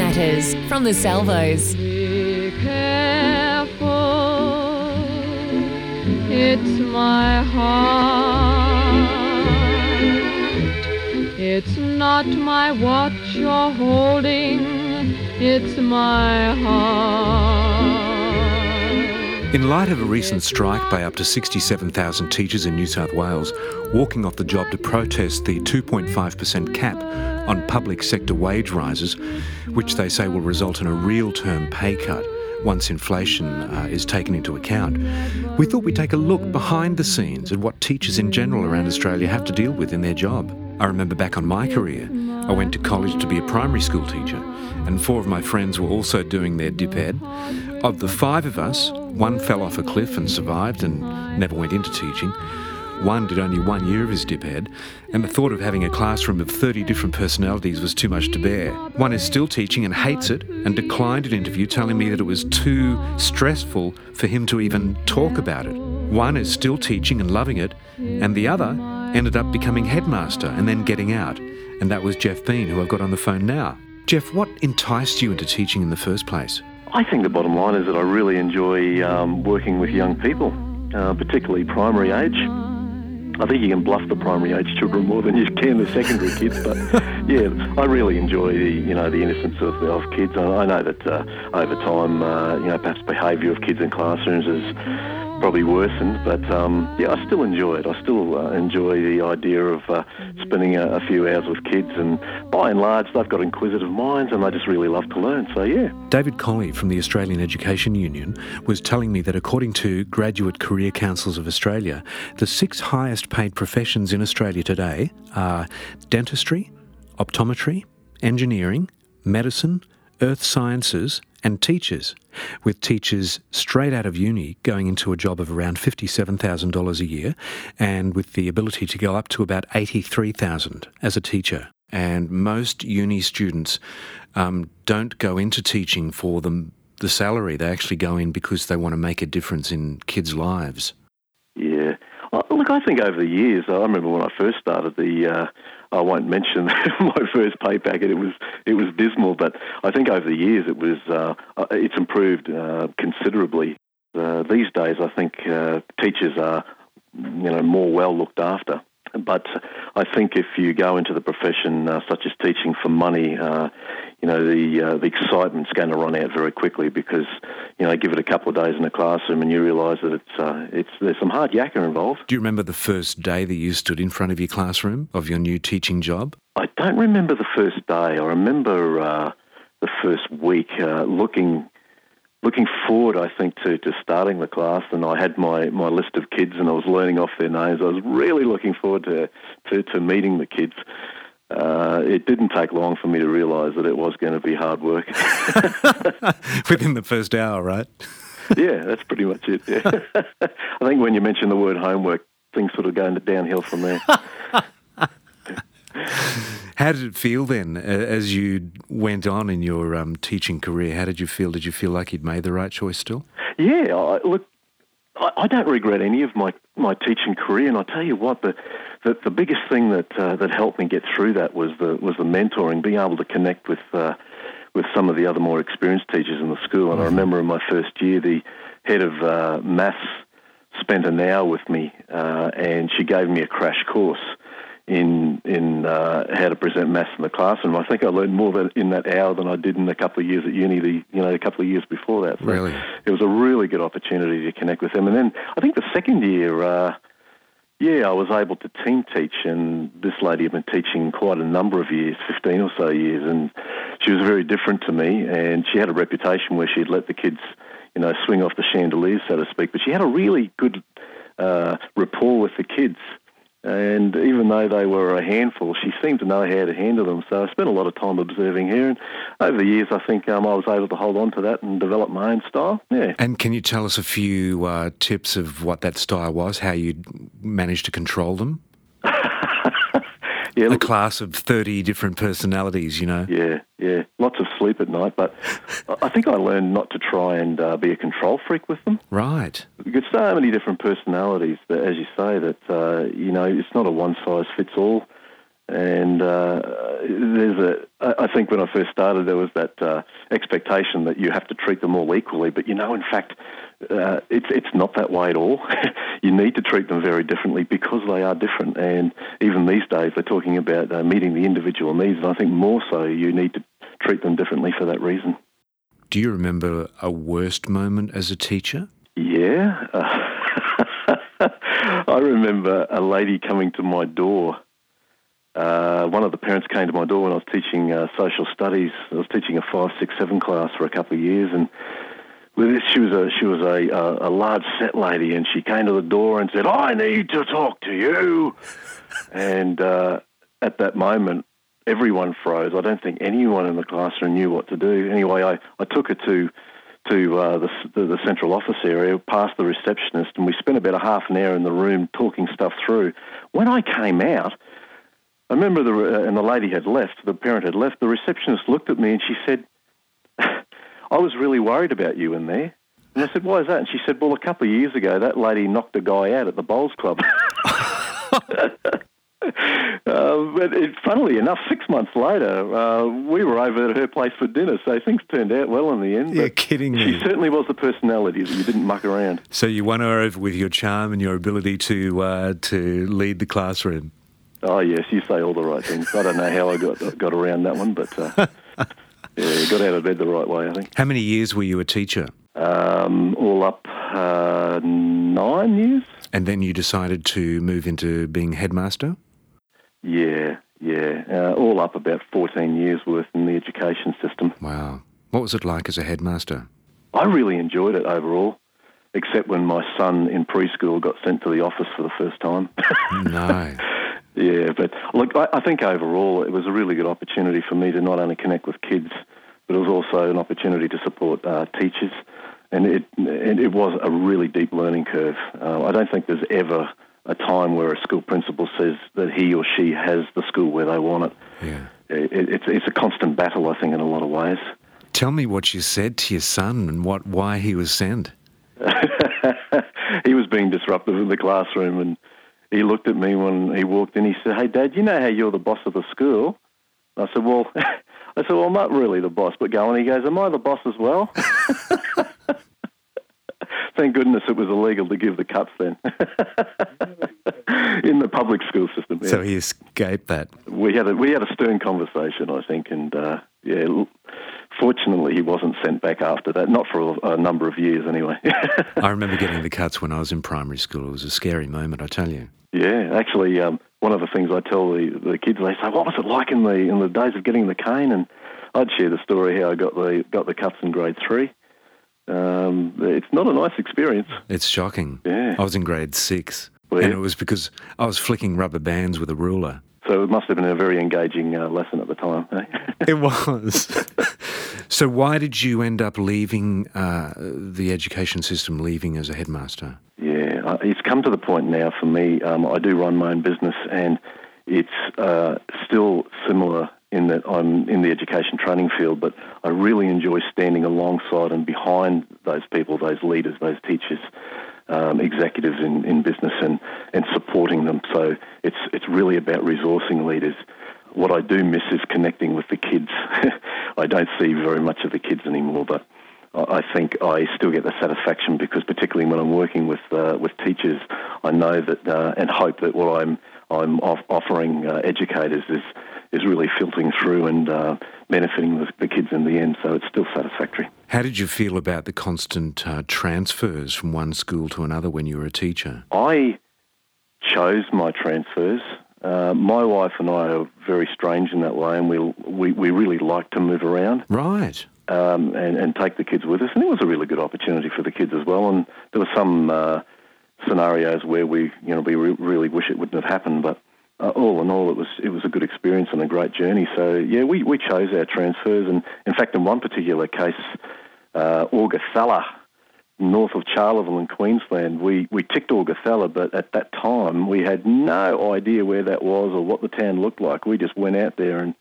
Matters from the Salvos. Be careful, it's my heart. It's not my watch you're holding, it's my heart. In light of a recent strike by up to 67,000 teachers in New South Wales, walking off the job to protest the 2.5% cap on public sector wage rises, which they say will result in a real term pay cut once inflation uh, is taken into account, we thought we'd take a look behind the scenes at what teachers in general around Australia have to deal with in their job. I remember back on my career, I went to college to be a primary school teacher, and four of my friends were also doing their dip ed. Of the five of us, one fell off a cliff and survived and never went into teaching. One did only one year of his dip ed, and the thought of having a classroom of 30 different personalities was too much to bear. One is still teaching and hates it, and declined an interview telling me that it was too stressful for him to even talk about it. One is still teaching and loving it, and the other ended up becoming headmaster and then getting out. And that was Jeff Bean, who I've got on the phone now. Jeff, what enticed you into teaching in the first place? I think the bottom line is that I really enjoy um, working with young people, uh, particularly primary age. I think you can bluff the primary age children more than you can the secondary kids, but yeah, I really enjoy the you know the innocence of, of kids. I, I know that uh, over time, uh, you know, perhaps behaviour of kids in classrooms is probably worsened, but um, yeah, I still enjoy it. I still uh, enjoy the idea of uh, spending a, a, few hours with kids, and by and large, they've got inquisitive minds and they just really love to learn. So yeah. David Colley from the Australian Education Union was telling me that according to Graduate Career Councils of Australia, the six highest paid professions in Australia today are dentistry, optometry, engineering, medicine, earth sciences, and teachers, with teachers straight out of uni going into a job of around $57,000 a year and with the ability to go up to about 83,000 as a teacher. And most uni students um, don't go into teaching for the, the salary. They actually go in because they want to make a difference in kids' lives. Yeah. I think over the years, I remember when I first started the uh, I won't mention my first pay packet. It was it was dismal, but I think over the years it was uh, uh it's improved uh, considerably. Uh, these days, I think uh, teachers are you know more well looked after. But I think if you go into the profession such as teaching for money, you know the uh, the excitement's going to run out very quickly because you know give it a couple of days in the classroom and you realise that it's uh, it's there's some hard yakka involved. Do you remember the first day that you stood in front of your classroom of your new teaching job? I don't remember the first day. I remember uh, the first week uh, looking looking forward, I think, to, to starting the class, and I had my, my list of kids, and I was learning off their names. I was really looking forward to, to, to meeting the kids uh, it didn't take long for me to realise that it was going to be hard work. Within the first hour, right? yeah, that's pretty much it. Yeah. I think when you mention the word homework, things sort of go downhill from there. How did it feel then, as you went on in your um, teaching career? How did you feel? Did you feel like you'd made the right choice still? Yeah, I, look, I, I don't regret any of my, my teaching career, and I tell you what, the the, the biggest thing that uh, that helped me get through that was the was the mentoring, being able to connect with uh, with some of the other more experienced teachers in the school. And I mm-hmm. remember in my first year, the head of uh, maths spent an hour with me, uh, and she gave me a crash course in in uh, how to present maths in the classroom. I think I learned more in that hour than I did in a couple of years at uni. The you know a couple of years before that. So really, it was a really good opportunity to connect with them. And then I think the second year. Uh, yeah, I was able to team teach, and this lady had been teaching quite a number of years, 15 or so years, and she was very different to me, and she had a reputation where she'd let the kids, you know, swing off the chandeliers, so to speak, but she had a really good uh, rapport with the kids. And even though they were a handful, she seemed to know how to handle them. So I spent a lot of time observing her. And over the years, I think um, I was able to hold on to that and develop my own style. Yeah. And can you tell us a few uh, tips of what that style was, how you managed to control them? Yeah, look, a class of 30 different personalities, you know? Yeah, yeah. Lots of sleep at night, but I think I learned not to try and uh, be a control freak with them. Right. Because so many different personalities, that, as you say, that, uh, you know, it's not a one size fits all. And uh, there's a, I think when I first started, there was that uh, expectation that you have to treat them all equally. But you know, in fact, uh, it's it's not that way at all. you need to treat them very differently because they are different. And even these days, they're talking about uh, meeting the individual needs. And I think more so, you need to treat them differently for that reason. Do you remember a worst moment as a teacher? Yeah. I remember a lady coming to my door. Uh, one of the parents came to my door when I was teaching uh, social studies. I was teaching a five, six, seven class for a couple of years, and with this, she was a she was a, a, a large set lady, and she came to the door and said, "I need to talk to you." and uh, at that moment, everyone froze. I don't think anyone in the classroom knew what to do. Anyway, I, I took her to to uh, the, the, the central office area, past the receptionist, and we spent about a half an hour in the room talking stuff through. When I came out, I remember the uh, and the lady had left. The parent had left. The receptionist looked at me and she said, "I was really worried about you in there." And I said, "Why is that?" And she said, "Well, a couple of years ago, that lady knocked a guy out at the bowls club." Uh, but it, funnily enough, six months later, uh, we were over at her place for dinner, so things turned out well in the end. You're kidding She certainly was the personality that you didn't muck around. So you won her over with your charm and your ability to uh, to lead the classroom. Oh yes, you say all the right things. I don't know how I got got around that one, but uh, yeah, got out of bed the right way, I think. How many years were you a teacher? Um, all up uh, nine years. And then you decided to move into being headmaster? Yeah, yeah, uh, all up about fourteen years worth in the education system. Wow. What was it like as a headmaster? I really enjoyed it overall, except when my son in preschool got sent to the office for the first time. No. Yeah, but look, I, I think overall it was a really good opportunity for me to not only connect with kids, but it was also an opportunity to support uh, teachers, and it and it was a really deep learning curve. Uh, I don't think there's ever a time where a school principal says that he or she has the school where they want it. Yeah. it it's it's a constant battle, I think, in a lot of ways. Tell me what you said to your son and what why he was sent. he was being disruptive in the classroom, and he looked at me when he walked in. He said, "Hey, Dad, you know how you're the boss of the school?" I said, "Well." I said, well, I'm not really the boss, but go on. He goes, am I the boss as well? Thank goodness it was illegal to give the cuts then in the public school system. yeah. So he escaped that. we had a we had a stern conversation, I think, and uh, yeah, fortunately he wasn't sent back after that. Not for a, a number of years, anyway. I remember getting the cuts when I was in primary school. It was a scary moment, I tell you. yeah, actually, um, one of the things I tell the, the kids, they say, "What was it like in the in the days of getting the cane?" And I'd share the story how I got the got the cuts in grade three. Um, it's not a nice experience. It's shocking. Yeah. I was in grade six. Were and it was because I was flicking rubber bands with a ruler. So it must have been a very engaging uh, lesson at the time. eh? It was. so why did you end up leaving uh, the education system, leaving as a headmaster? Yeah, it's come to the point now for me. Um, I do run my own business, and it's uh, still similar in that I'm in the education training field, but I really enjoy standing alongside and behind those people, those leaders, those teachers, um, executives in, in business, and, and supporting them. So it's it's really about resourcing leaders. What I do miss is connecting with the kids. I don't see very much of the kids anymore, but I think I still get the satisfaction because, particularly when I'm working with uh, with teachers, I know that uh, and hope that what I'm I'm off- offering uh, educators is is really filtering through and uh, benefiting the, the kids in the end. So it's still satisfactory. How did you feel about the constant uh, transfers from one school to another when you were a teacher? I chose my transfers. Uh, my wife and I are very strange in that way, and we we, we really like to move around. Right. um, and, and take the kids with us. And it was a really good opportunity for the kids as well. And there were some uh, scenarios where we, you know, we re- really wish it wouldn't have happened. But uh, all in all, it was it was a good experience and a great journey. So yeah, we, we chose our transfers. And in fact, in one particular case, uh, Augathella, north of Charleville in Queensland, we, we ticked Augathella, but at that time we had no idea where that was or what the town looked like. We just went out there and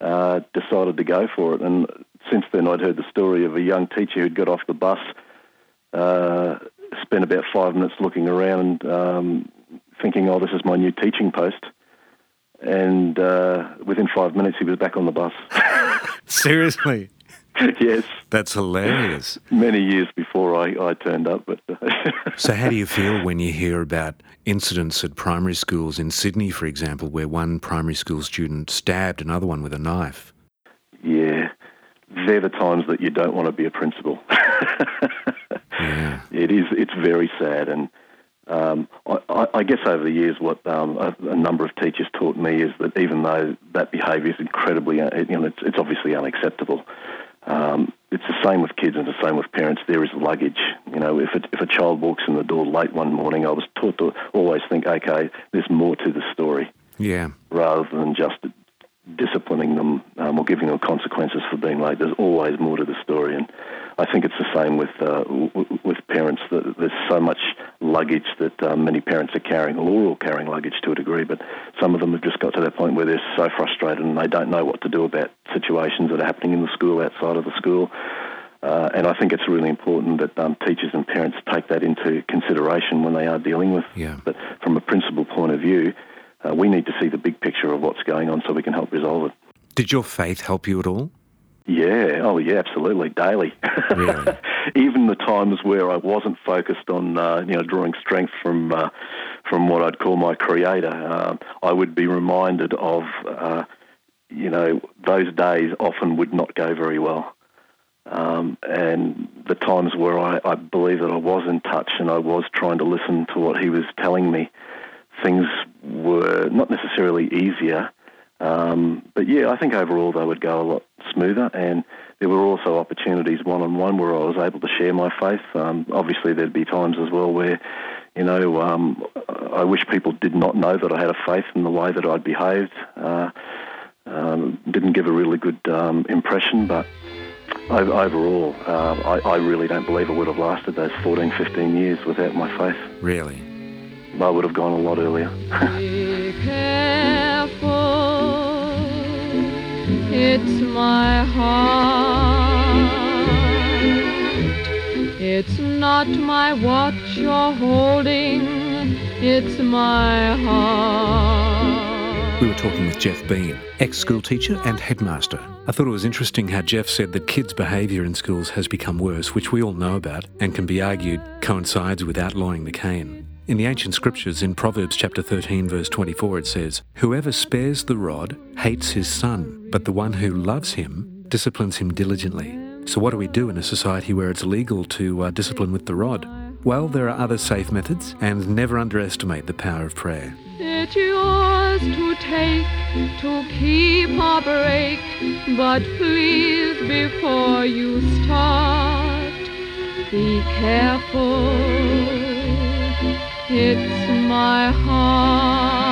uh, decided to go for it. And since then, I'd heard the story of a young teacher who'd got off the bus, uh, spent about five minutes looking around and um, thinking, oh, this is my new teaching post. and uh, within five minutes he was back on the bus. Seriously? yes. That's hilarious. Many years before I, I turned up. But so, how do you feel when you hear about incidents at primary schools in Sydney, for example, where one primary school student stabbed another one with a knife? Yeah, they're the times that you don't want to be a principal. yeah. It is. It's very sad, and um, I, I, guess over the years, what um, a, a, number of teachers taught me is that even though that behaviour is incredibly, uh, you know, it's, it's obviously unacceptable. Um, it's the same with kids and the same with parents. There is luggage. You know, if, it, if a child walks in the door late one morning, I was taught to always think, okay, there's more to the story. Yeah. Rather than just disciplining them um, or giving them consequences for being late. There's always more to the story, and I think it's the same with uh, w- with parents. There's so much luggage that um, many parents are carrying, or we're all carrying luggage to a degree, but some of them have just got to that point where they're so frustrated and they don't know what to do about situations that are happening in the school, outside of the school. Uh, and I think it's really important that um, teachers and parents take that into consideration when they are dealing with. Yeah. But from a principal point of view, uh, we need to see the big picture of what's going on so we can help resolve it. Did your faith help you at all? Yeah, oh yeah, absolutely, daily. Really? Even the times where I wasn't focused on, uh, you know, drawing strength from uh, from what I'd call my creator, uh, I would be reminded of, uh, you know, those days often would not go very well. Um, and the times where I, I believe that I was in touch and I was trying to listen to what he was telling me, things were not necessarily easier, um, but yeah, I think overall they would go a lot smoother. And there were also opportunities one on one where I was able to share my faith. Um, obviously, there'd be times as well where, you know, um, I wish people did not know that I had a faith in the way that I'd behaved. Uh, um, didn't give a really good um, impression, but overall, uh, I, I really don't believe it would have lasted those 14, 15 years without my faith. Really? I would have gone a lot earlier. it's my heart. It's not my watch you're holding, it's my heart. We were talking with Jeff Bean, ex school teacher and headmaster. I thought it was interesting how Jeff said that kids' behaviour in schools has become worse, which we all know about and can be argued coincides with outlawing the cane. In the ancient scriptures, in Proverbs chapter 13, verse 24, it says, Whoever spares the rod hates his son, but the one who loves him disciplines him diligently. So, what do we do in a society where it's legal to uh, discipline with the rod? Well, there are other safe methods, and never underestimate the power of prayer. It's yours to take, to keep or break, but please, before you start, be careful. It's my heart.